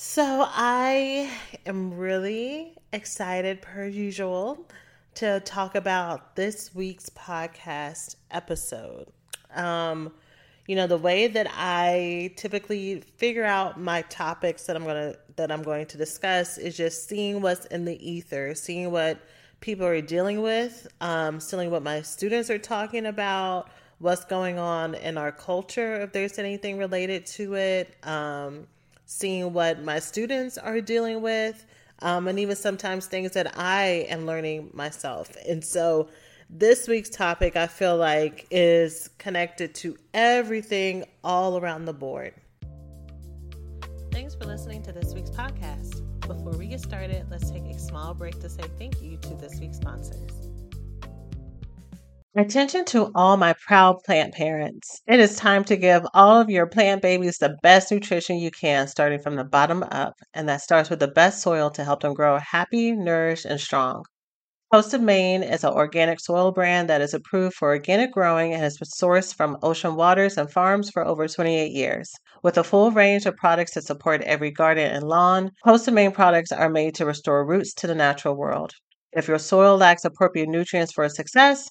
So, I am really excited, per usual, to talk about this week's podcast episode. Um, you know, the way that I typically figure out my topics that I'm gonna that I'm going to discuss is just seeing what's in the ether, seeing what people are dealing with, um, seeing what my students are talking about, what's going on in our culture, if there's anything related to it, um, seeing what my students are dealing with, um, and even sometimes things that I am learning myself. And so this week's topic, I feel like, is connected to everything all around the board. Thanks for listening to this week's podcast. Before we get started, let's take a small break to say thank you to this week's sponsors. Attention to all my proud plant parents. It is time to give all of your plant babies the best nutrition you can, starting from the bottom up, and that starts with the best soil to help them grow happy, nourished, and strong. Coast of Maine is an organic soil brand that is approved for organic growing and has been sourced from ocean waters and farms for over 28 years. With a full range of products to support every garden and lawn, Coast of Maine products are made to restore roots to the natural world. If your soil lacks appropriate nutrients for success,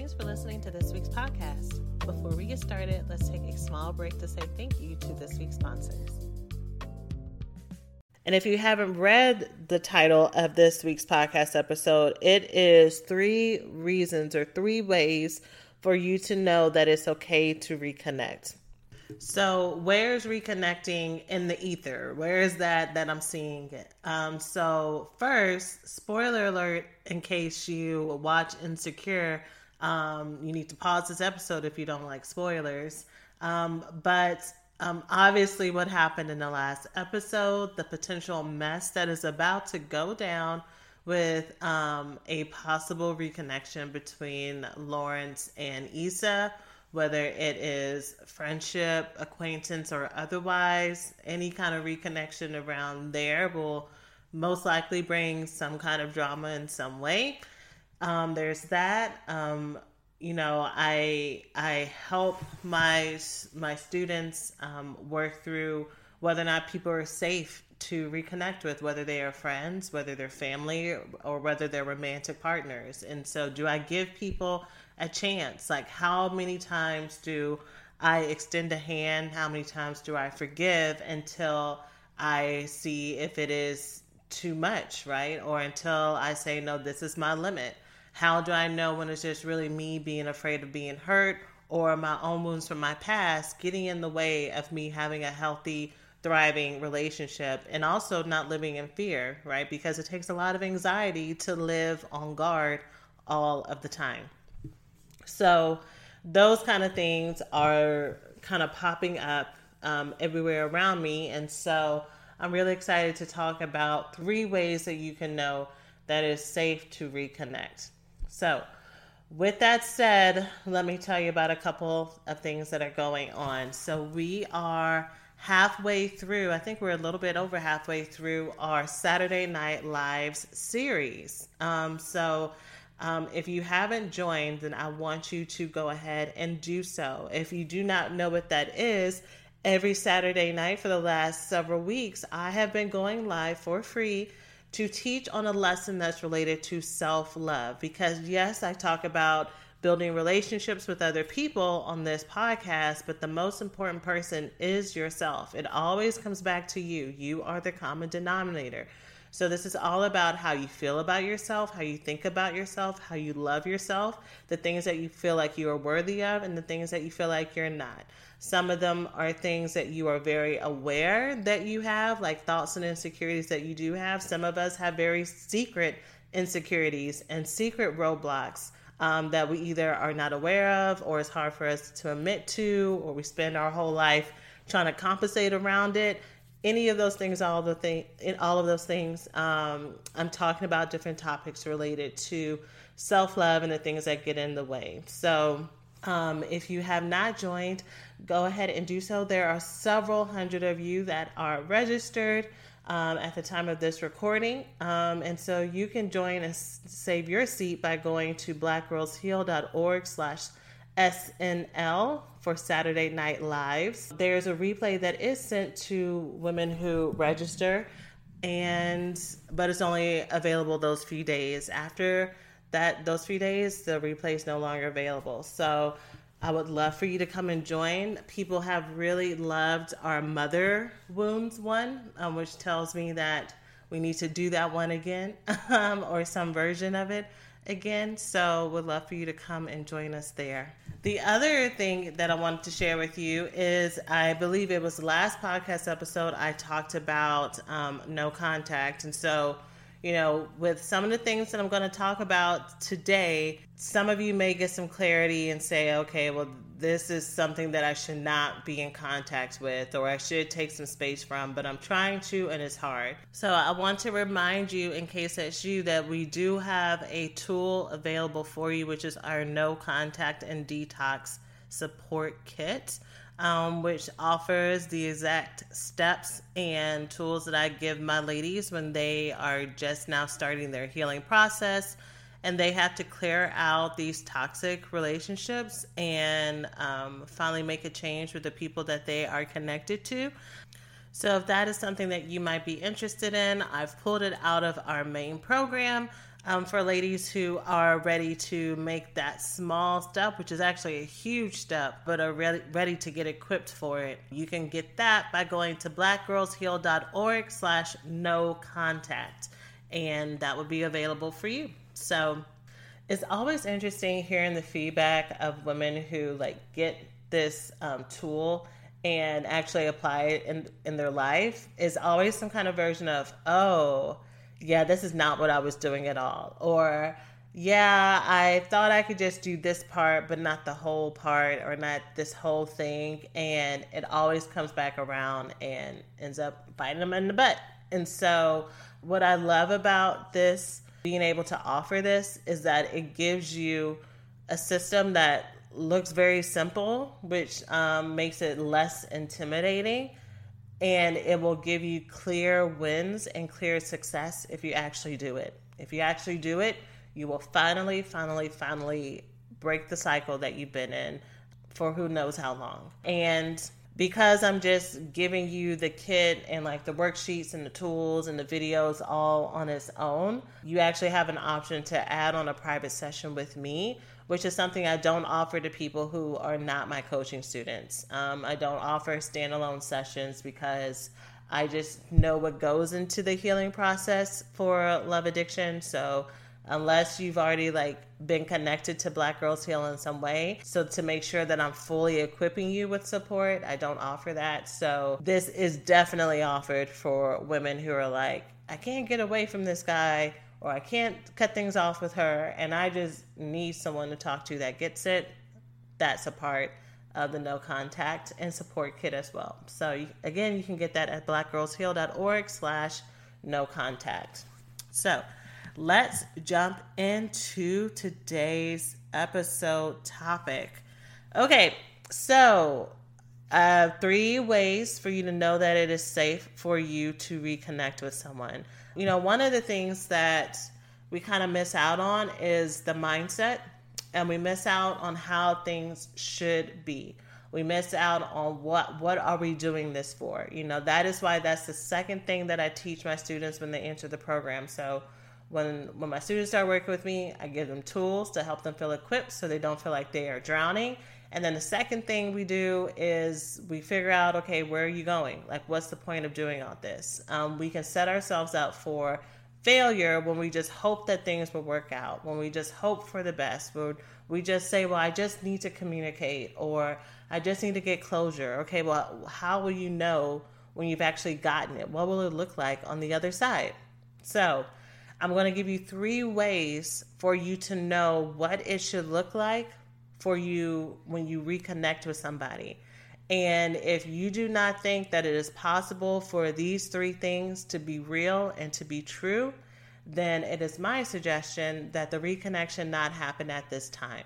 Thanks for listening to this week's podcast. Before we get started, let's take a small break to say thank you to this week's sponsors. And if you haven't read the title of this week's podcast episode, it is three reasons or three ways for you to know that it's okay to reconnect. So, where's reconnecting in the ether? Where is that that I'm seeing it? Um, so, first, spoiler alert in case you watch Insecure um, you need to pause this episode if you don't like spoilers. Um, but um, obviously, what happened in the last episode, the potential mess that is about to go down with um, a possible reconnection between Lawrence and Issa, whether it is friendship, acquaintance, or otherwise, any kind of reconnection around there will most likely bring some kind of drama in some way. Um, there's that. Um, you know, I I help my my students um, work through whether or not people are safe to reconnect with, whether they are friends, whether they're family, or whether they're romantic partners. And so, do I give people a chance? Like, how many times do I extend a hand? How many times do I forgive until I see if it is too much, right? Or until I say, no, this is my limit. How do I know when it's just really me being afraid of being hurt or my own wounds from my past getting in the way of me having a healthy, thriving relationship and also not living in fear, right? Because it takes a lot of anxiety to live on guard all of the time. So, those kind of things are kind of popping up um, everywhere around me. And so, I'm really excited to talk about three ways that you can know that it's safe to reconnect. So, with that said, let me tell you about a couple of things that are going on. So, we are halfway through, I think we're a little bit over halfway through our Saturday Night Lives series. Um, so, um, if you haven't joined, then I want you to go ahead and do so. If you do not know what that is, every Saturday night for the last several weeks, I have been going live for free to teach on a lesson that's related to self love. Because, yes, I talk about building relationships with other people on this podcast, but the most important person is yourself. It always comes back to you. You are the common denominator. So, this is all about how you feel about yourself, how you think about yourself, how you love yourself, the things that you feel like you are worthy of, and the things that you feel like you're not. Some of them are things that you are very aware that you have, like thoughts and insecurities that you do have. Some of us have very secret insecurities and secret roadblocks um, that we either are not aware of or it's hard for us to admit to, or we spend our whole life trying to compensate around it. Any of those things, all the thing, in all of those things, um, I'm talking about different topics related to self love and the things that get in the way. So, um, if you have not joined, go ahead and do so. There are several hundred of you that are registered um, at the time of this recording. Um, and so you can join and save your seat by going to blackgirlsheal.org slash SNL for Saturday Night Lives. There's a replay that is sent to women who register and but it's only available those few days. After that those few days the replay is no longer available. So i would love for you to come and join. People have really loved our mother wounds one um, which tells me that we need to do that one again um, or some version of it again so would love for you to come and join us there. The other thing that i wanted to share with you is i believe it was the last podcast episode i talked about um, no contact. And so you know, with some of the things that I'm going to talk about today, some of you may get some clarity and say, okay, well, this is something that I should not be in contact with or I should take some space from, but I'm trying to and it's hard. So I want to remind you, in case that's you, that we do have a tool available for you, which is our no contact and detox support kit um, which offers the exact steps and tools that I give my ladies when they are just now starting their healing process and they have to clear out these toxic relationships and um, finally make a change with the people that they are connected to. So, if that is something that you might be interested in, I've pulled it out of our main program um, for ladies who are ready to make that small step, which is actually a huge step, but are ready, ready to get equipped for it. You can get that by going to blackgirlsheal.org slash no contact, and that would be available for you. So it's always interesting hearing the feedback of women who like get this um, tool and actually apply it in, in their life is always some kind of version of, oh, yeah, this is not what I was doing at all. Or, yeah, I thought I could just do this part, but not the whole part or not this whole thing. And it always comes back around and ends up biting them in the butt. And so, what I love about this, being able to offer this, is that it gives you a system that looks very simple, which um, makes it less intimidating and it will give you clear wins and clear success if you actually do it. If you actually do it, you will finally, finally, finally break the cycle that you've been in for who knows how long. And because I'm just giving you the kit and like the worksheets and the tools and the videos all on its own, you actually have an option to add on a private session with me which is something I don't offer to people who are not my coaching students. Um, I don't offer standalone sessions because I just know what goes into the healing process for love addiction. So unless you've already like been connected to Black Girls Heal in some way. So to make sure that I'm fully equipping you with support, I don't offer that. So this is definitely offered for women who are like, I can't get away from this guy or I can't cut things off with her and I just need someone to talk to that gets it, that's a part of the no contact and support kit as well. So again, you can get that at blackgirlsheal.org slash no contact. So let's jump into today's episode topic. Okay, so uh, three ways for you to know that it is safe for you to reconnect with someone. You know, one of the things that we kind of miss out on is the mindset, and we miss out on how things should be. We miss out on what what are we doing this for? You know, that is why that's the second thing that I teach my students when they enter the program. So when when my students start working with me, I give them tools to help them feel equipped so they don't feel like they are drowning and then the second thing we do is we figure out, okay, where are you going? Like, what's the point of doing all this? Um, we can set ourselves up for failure when we just hope that things will work out, when we just hope for the best, when we just say, well, I just need to communicate or I just need to get closure. Okay, well, how will you know when you've actually gotten it? What will it look like on the other side? So, I'm going to give you three ways for you to know what it should look like for you when you reconnect with somebody. And if you do not think that it is possible for these three things to be real and to be true, then it is my suggestion that the reconnection not happen at this time.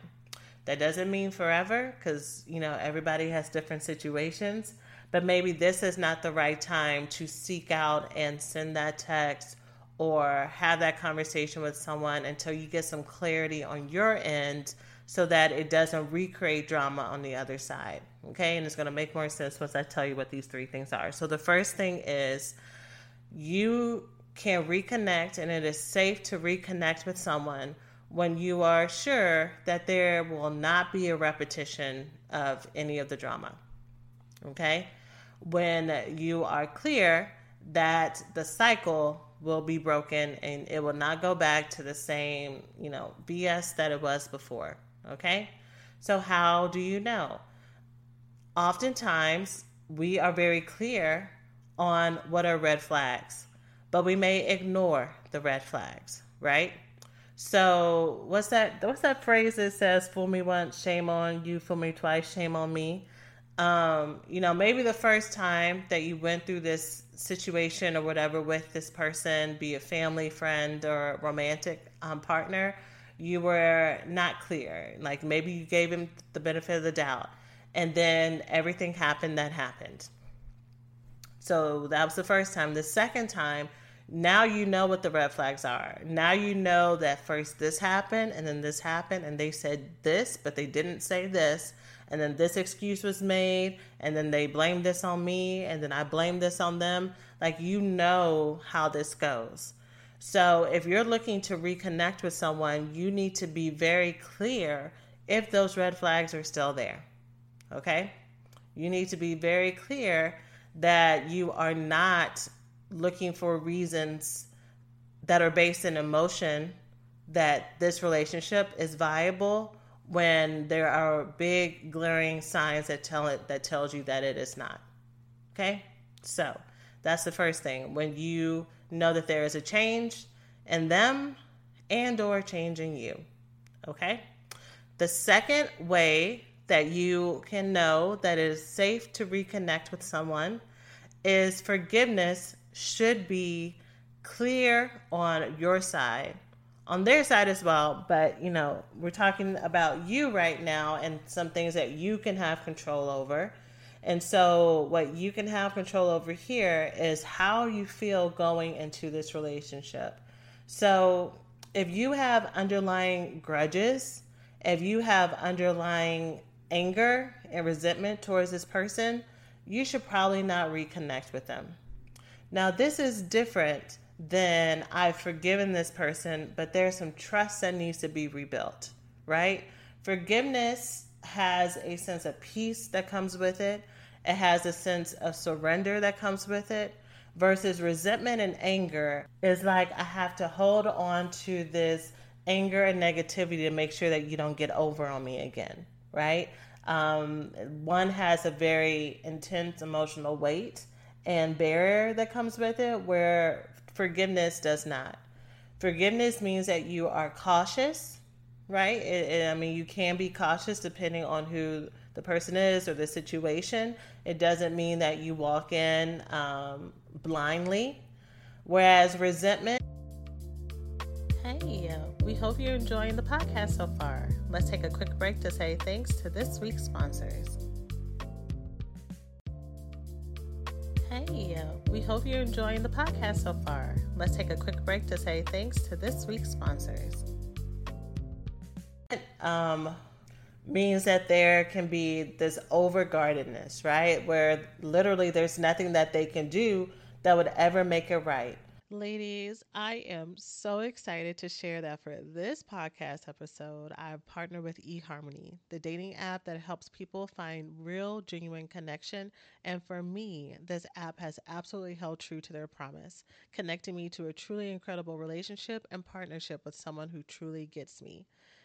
That doesn't mean forever because, you know, everybody has different situations, but maybe this is not the right time to seek out and send that text or have that conversation with someone until you get some clarity on your end so that it doesn't recreate drama on the other side. Okay, and it's going to make more sense once I tell you what these three things are. So, the first thing is you can reconnect, and it is safe to reconnect with someone when you are sure that there will not be a repetition of any of the drama. Okay, when you are clear that the cycle will be broken and it will not go back to the same, you know, BS that it was before. Okay? So, how do you know? Oftentimes, we are very clear on what are red flags, but we may ignore the red flags, right? So, what's that? What's that phrase that says, "Fool me once, shame on you; fool me twice, shame on me." Um, you know, maybe the first time that you went through this situation or whatever with this person, be a family, friend, or romantic um, partner, you were not clear. Like maybe you gave him the benefit of the doubt, and then everything happened that happened. So that was the first time. The second time, now you know what the red flags are. Now you know that first this happened, and then this happened, and they said this, but they didn't say this. And then this excuse was made, and then they blamed this on me, and then I blamed this on them. Like, you know how this goes. So if you're looking to reconnect with someone, you need to be very clear if those red flags are still there. Okay? You need to be very clear that you are not looking for reasons that are based in emotion that this relationship is viable when there are big glaring signs that tell it that tells you that it is not. Okay? So, that's the first thing. When you know that there is a change in them and or changing you. Okay? The second way that you can know that it is safe to reconnect with someone is forgiveness should be clear on your side on their side as well but you know we're talking about you right now and some things that you can have control over and so, what you can have control over here is how you feel going into this relationship. So, if you have underlying grudges, if you have underlying anger and resentment towards this person, you should probably not reconnect with them. Now, this is different than I've forgiven this person, but there's some trust that needs to be rebuilt, right? Forgiveness has a sense of peace that comes with it. It has a sense of surrender that comes with it. Versus resentment and anger is like I have to hold on to this anger and negativity to make sure that you don't get over on me again, right? Um, one has a very intense emotional weight and barrier that comes with it, where forgiveness does not. Forgiveness means that you are cautious, right? It, it, I mean, you can be cautious depending on who the person is or the situation. It doesn't mean that you walk in um, blindly. Whereas resentment, Hey, we hope you're enjoying the podcast so far. Let's take a quick break to say thanks to this week's sponsors. Hey, we hope you're enjoying the podcast so far. Let's take a quick break to say thanks to this week's sponsors. Um, means that there can be this overguardedness, right? Where literally there's nothing that they can do that would ever make it right. Ladies, I am so excited to share that for this podcast episode, I've partnered with eHarmony, the dating app that helps people find real, genuine connection. And for me, this app has absolutely held true to their promise, connecting me to a truly incredible relationship and partnership with someone who truly gets me.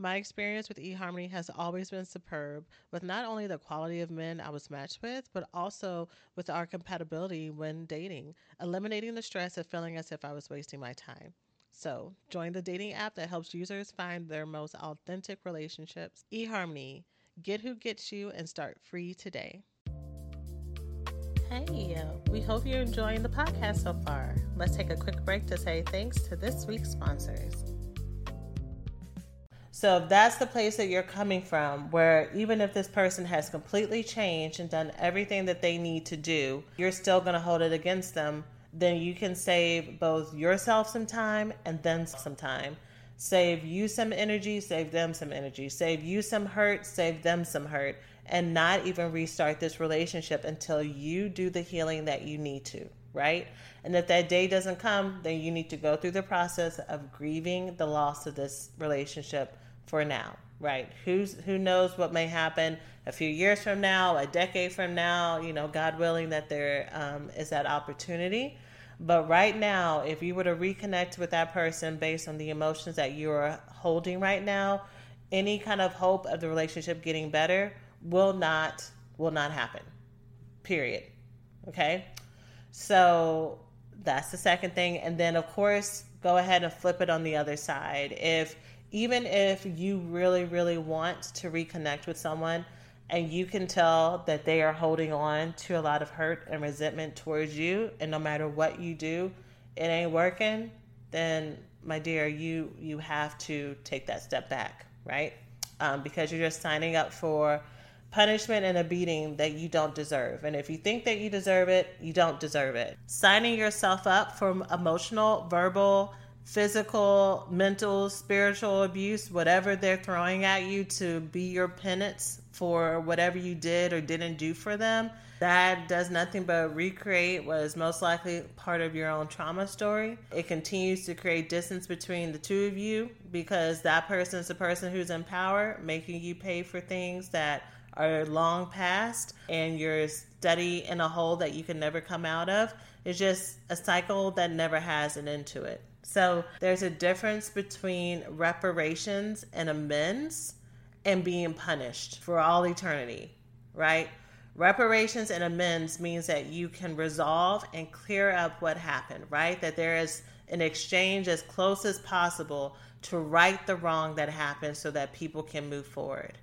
My experience with eHarmony has always been superb, with not only the quality of men I was matched with, but also with our compatibility when dating, eliminating the stress of feeling as if I was wasting my time. So, join the dating app that helps users find their most authentic relationships. eHarmony, get who gets you and start free today. Hey, we hope you're enjoying the podcast so far. Let's take a quick break to say thanks to this week's sponsors. So, if that's the place that you're coming from, where even if this person has completely changed and done everything that they need to do, you're still going to hold it against them then you can save both yourself some time and them some time. Save you some energy, save them some energy. Save you some hurt, save them some hurt. And not even restart this relationship until you do the healing that you need to, right? And if that day doesn't come, then you need to go through the process of grieving the loss of this relationship for now, right? Who's who knows what may happen a few years from now, a decade from now, you know, God willing that there um, is that opportunity. But right now, if you were to reconnect with that person based on the emotions that you're holding right now, any kind of hope of the relationship getting better will not will not happen. Period. Okay? So that's the second thing and then of course go ahead and flip it on the other side. If even if you really really want to reconnect with someone, and you can tell that they are holding on to a lot of hurt and resentment towards you and no matter what you do it ain't working then my dear you you have to take that step back right? Um, because you're just signing up for punishment and a beating that you don't deserve. And if you think that you deserve it you don't deserve it. Signing yourself up for emotional verbal physical, mental, spiritual abuse, whatever they're throwing at you to be your penance for whatever you did or didn't do for them, that does nothing but recreate what is most likely part of your own trauma story. It continues to create distance between the two of you because that person is the person who's in power, making you pay for things that are long past and you're study in a hole that you can never come out of. It's just a cycle that never has an end to it. So there's a difference between reparations and amends and being punished for all eternity, right? Reparations and amends means that you can resolve and clear up what happened, right? That there is an exchange as close as possible to right the wrong that happened so that people can move forward.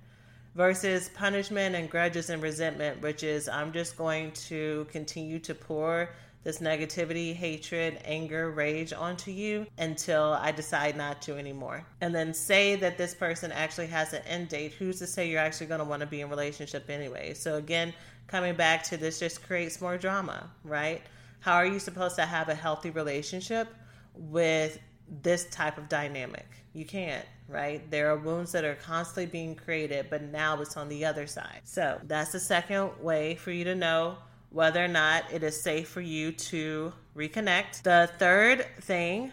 Versus punishment and grudges and resentment, which is I'm just going to continue to pour this negativity, hatred, anger, rage onto you until I decide not to anymore. And then say that this person actually has an end date. Who's to say you're actually going to want to be in relationship anyway? So again, coming back to this just creates more drama, right? How are you supposed to have a healthy relationship with this type of dynamic? You can't, right? There are wounds that are constantly being created, but now it's on the other side. So that's the second way for you to know whether or not it is safe for you to reconnect. The third thing,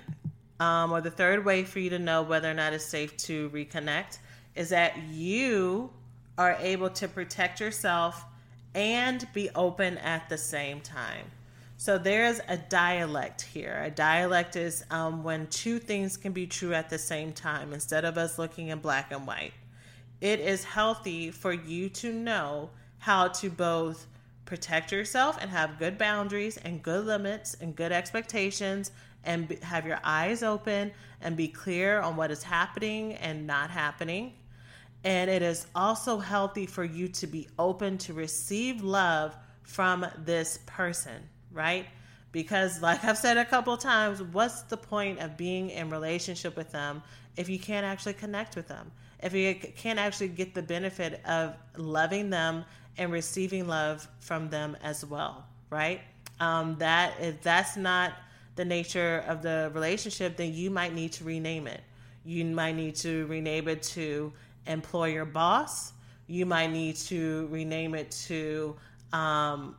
um, or the third way for you to know whether or not it's safe to reconnect, is that you are able to protect yourself and be open at the same time. So there's a dialect here. A dialect is um, when two things can be true at the same time instead of us looking in black and white. It is healthy for you to know how to both protect yourself and have good boundaries and good limits and good expectations and be, have your eyes open and be clear on what is happening and not happening. And it is also healthy for you to be open to receive love from this person, right? Because, like I've said a couple times, what's the point of being in relationship with them if you can't actually connect with them? If you can't actually get the benefit of loving them and receiving love from them as well, right? Um, that if that's not the nature of the relationship, then you might need to rename it. You might need to rename it to employer boss. You might need to rename it to um,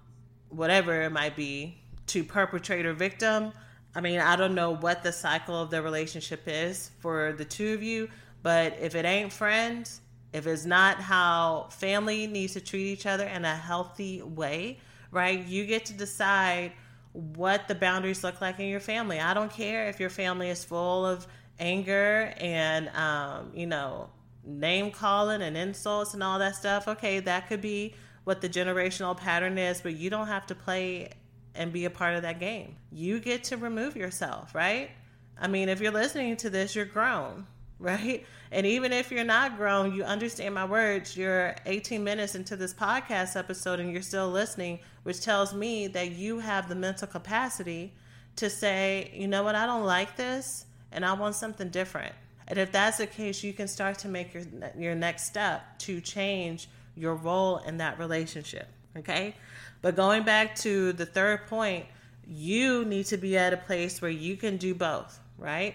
whatever it might be, to perpetrator victim. I mean, I don't know what the cycle of the relationship is for the two of you, but if it ain't friends, if it's not how family needs to treat each other in a healthy way, right? You get to decide what the boundaries look like in your family. I don't care if your family is full of anger and, um, you know, name calling and insults and all that stuff. Okay, that could be what the generational pattern is, but you don't have to play and be a part of that game. You get to remove yourself, right? I mean, if you're listening to this, you're grown right? And even if you're not grown, you understand my words. You're 18 minutes into this podcast episode and you're still listening, which tells me that you have the mental capacity to say, you know what, I don't like this and I want something different. And if that's the case, you can start to make your your next step to change your role in that relationship, okay? But going back to the third point, you need to be at a place where you can do both, right?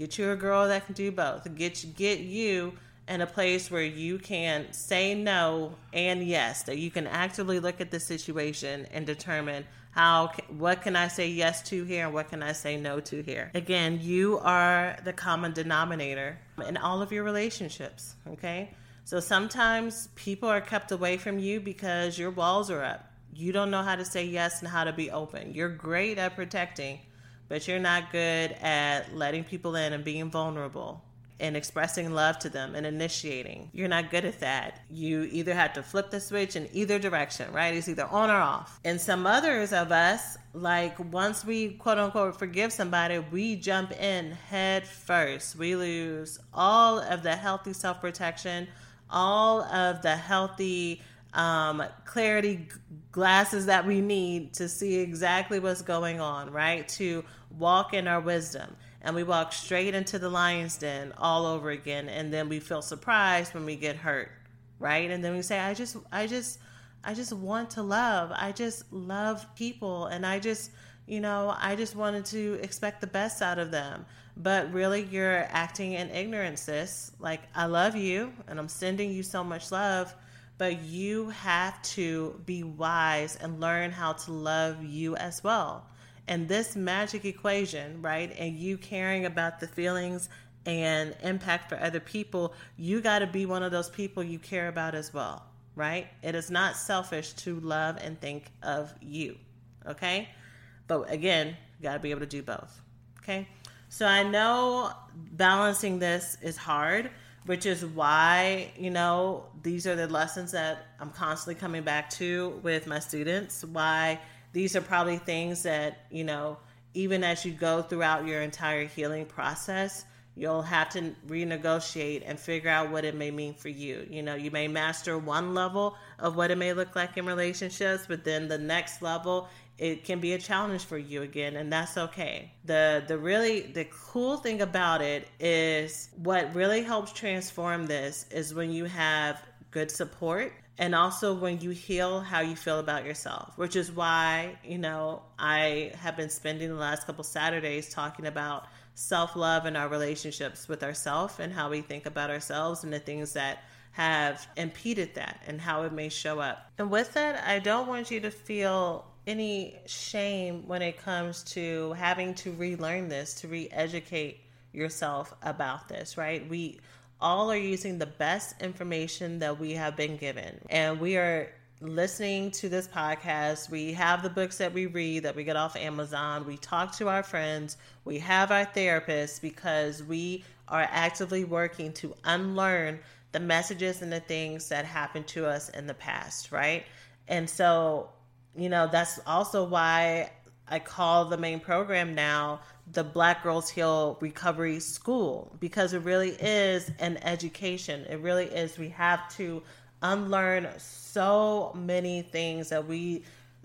Get you a girl that can do both. Get get you in a place where you can say no and yes. That you can actively look at the situation and determine how what can I say yes to here and what can I say no to here. Again, you are the common denominator in all of your relationships. Okay. So sometimes people are kept away from you because your walls are up. You don't know how to say yes and how to be open. You're great at protecting, but you're not good at letting people in and being vulnerable and expressing love to them and initiating. You're not good at that. You either have to flip the switch in either direction, right? It's either on or off. And some others of us, like once we quote unquote forgive somebody, we jump in head first. We lose all of the healthy self protection, all of the healthy um, clarity glasses that we need to see exactly what's going on, right? To walk in our wisdom. And we walk straight into the lion's den all over again. And then we feel surprised when we get hurt, right? And then we say, I just, I just, I just want to love. I just love people. And I just, you know, I just wanted to expect the best out of them. But really, you're acting in ignorance, sis. Like, I love you and I'm sending you so much love but you have to be wise and learn how to love you as well. And this magic equation, right? And you caring about the feelings and impact for other people, you got to be one of those people you care about as well, right? It is not selfish to love and think of you, okay? But again, you got to be able to do both, okay? So I know balancing this is hard which is why you know these are the lessons that i'm constantly coming back to with my students why these are probably things that you know even as you go throughout your entire healing process you'll have to renegotiate and figure out what it may mean for you. You know you may master one level of what it may look like in relationships but then the next level it can be a challenge for you again and that's okay the the really the cool thing about it is what really helps transform this is when you have good support and also when you heal how you feel about yourself which is why you know i have been spending the last couple saturdays talking about self-love and our relationships with ourselves and how we think about ourselves and the things that have impeded that and how it may show up. And with that, I don't want you to feel any shame when it comes to having to relearn this, to re educate yourself about this, right? We all are using the best information that we have been given. And we are listening to this podcast. We have the books that we read that we get off Amazon. We talk to our friends. We have our therapists because we are actively working to unlearn the messages and the things that happened to us in the past, right? And so, you know, that's also why I call the main program now the Black Girls Heal Recovery School because it really is an education. It really is. We have to unlearn so many things that we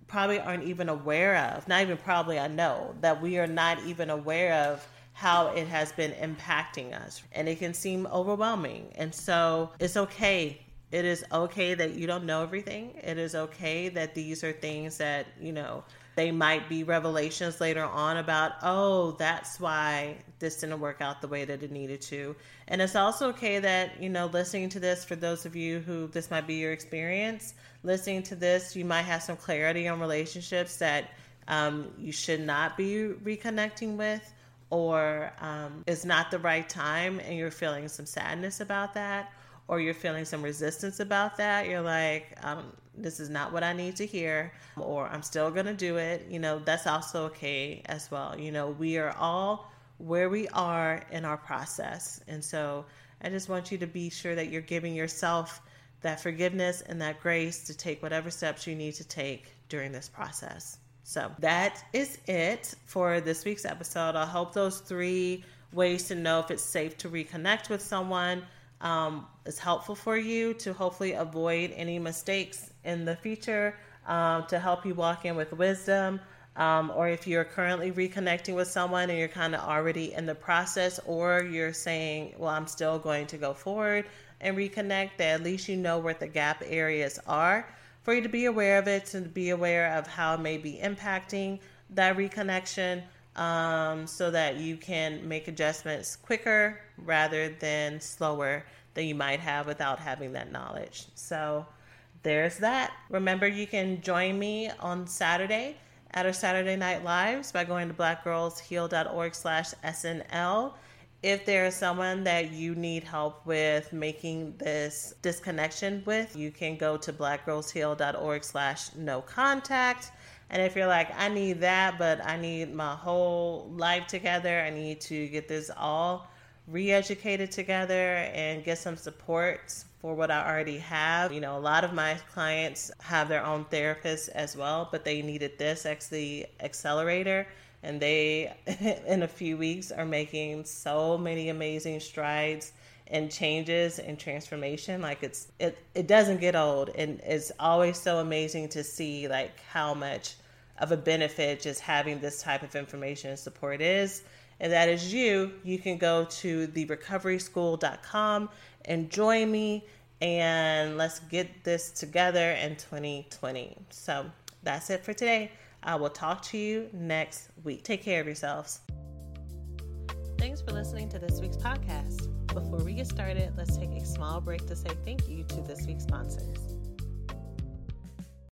probably aren't even aware of. Not even probably, I know that we are not even aware of how it has been impacting us. And it can seem overwhelming. And so it's okay. It is okay that you don't know everything. It is okay that these are things that, you know, they might be revelations later on about, oh, that's why this didn't work out the way that it needed to. And it's also okay that, you know, listening to this, for those of you who this might be your experience, listening to this, you might have some clarity on relationships that um, you should not be reconnecting with or um, it's not the right time and you're feeling some sadness about that or you're feeling some resistance about that, you're like, um, this is not what I need to hear, or I'm still going to do it, you know, that's also okay as well. You know, we are all where we are in our process. And so I just want you to be sure that you're giving yourself that forgiveness and that grace to take whatever steps you need to take during this process. So that is it for this week's episode. I hope those three ways to know if it's safe to reconnect with someone um, is helpful for you to hopefully avoid any mistakes in the future, um, to help you walk in with wisdom. Um, or if you're currently reconnecting with someone and you're kind of already in the process, or you're saying, Well, I'm still going to go forward and reconnect, that at least you know where the gap areas are for you to be aware of it and be aware of how it may be impacting that reconnection um, so that you can make adjustments quicker rather than slower than you might have without having that knowledge. So there's that. Remember, you can join me on Saturday at our Saturday Night Lives by going to blackgirlsheal.org slash SNL. If there is someone that you need help with making this disconnection with, you can go to blackgirlsheal.org slash no contact and if you're like, I need that, but I need my whole life together, I need to get this all re educated together and get some support for what I already have. You know, a lot of my clients have their own therapists as well, but they needed this as the accelerator. And they, in a few weeks, are making so many amazing strides and changes and transformation like it's it it doesn't get old. And it's always so amazing to see like how much of a benefit just having this type of information and support is. And that is you. You can go to therecoveryschool.com and join me. And let's get this together in 2020 so that's it for today. I will talk to you next week. Take care of yourselves. Thanks for listening to this week's podcast before we get started, let's take a small break to say thank you to this week's sponsors.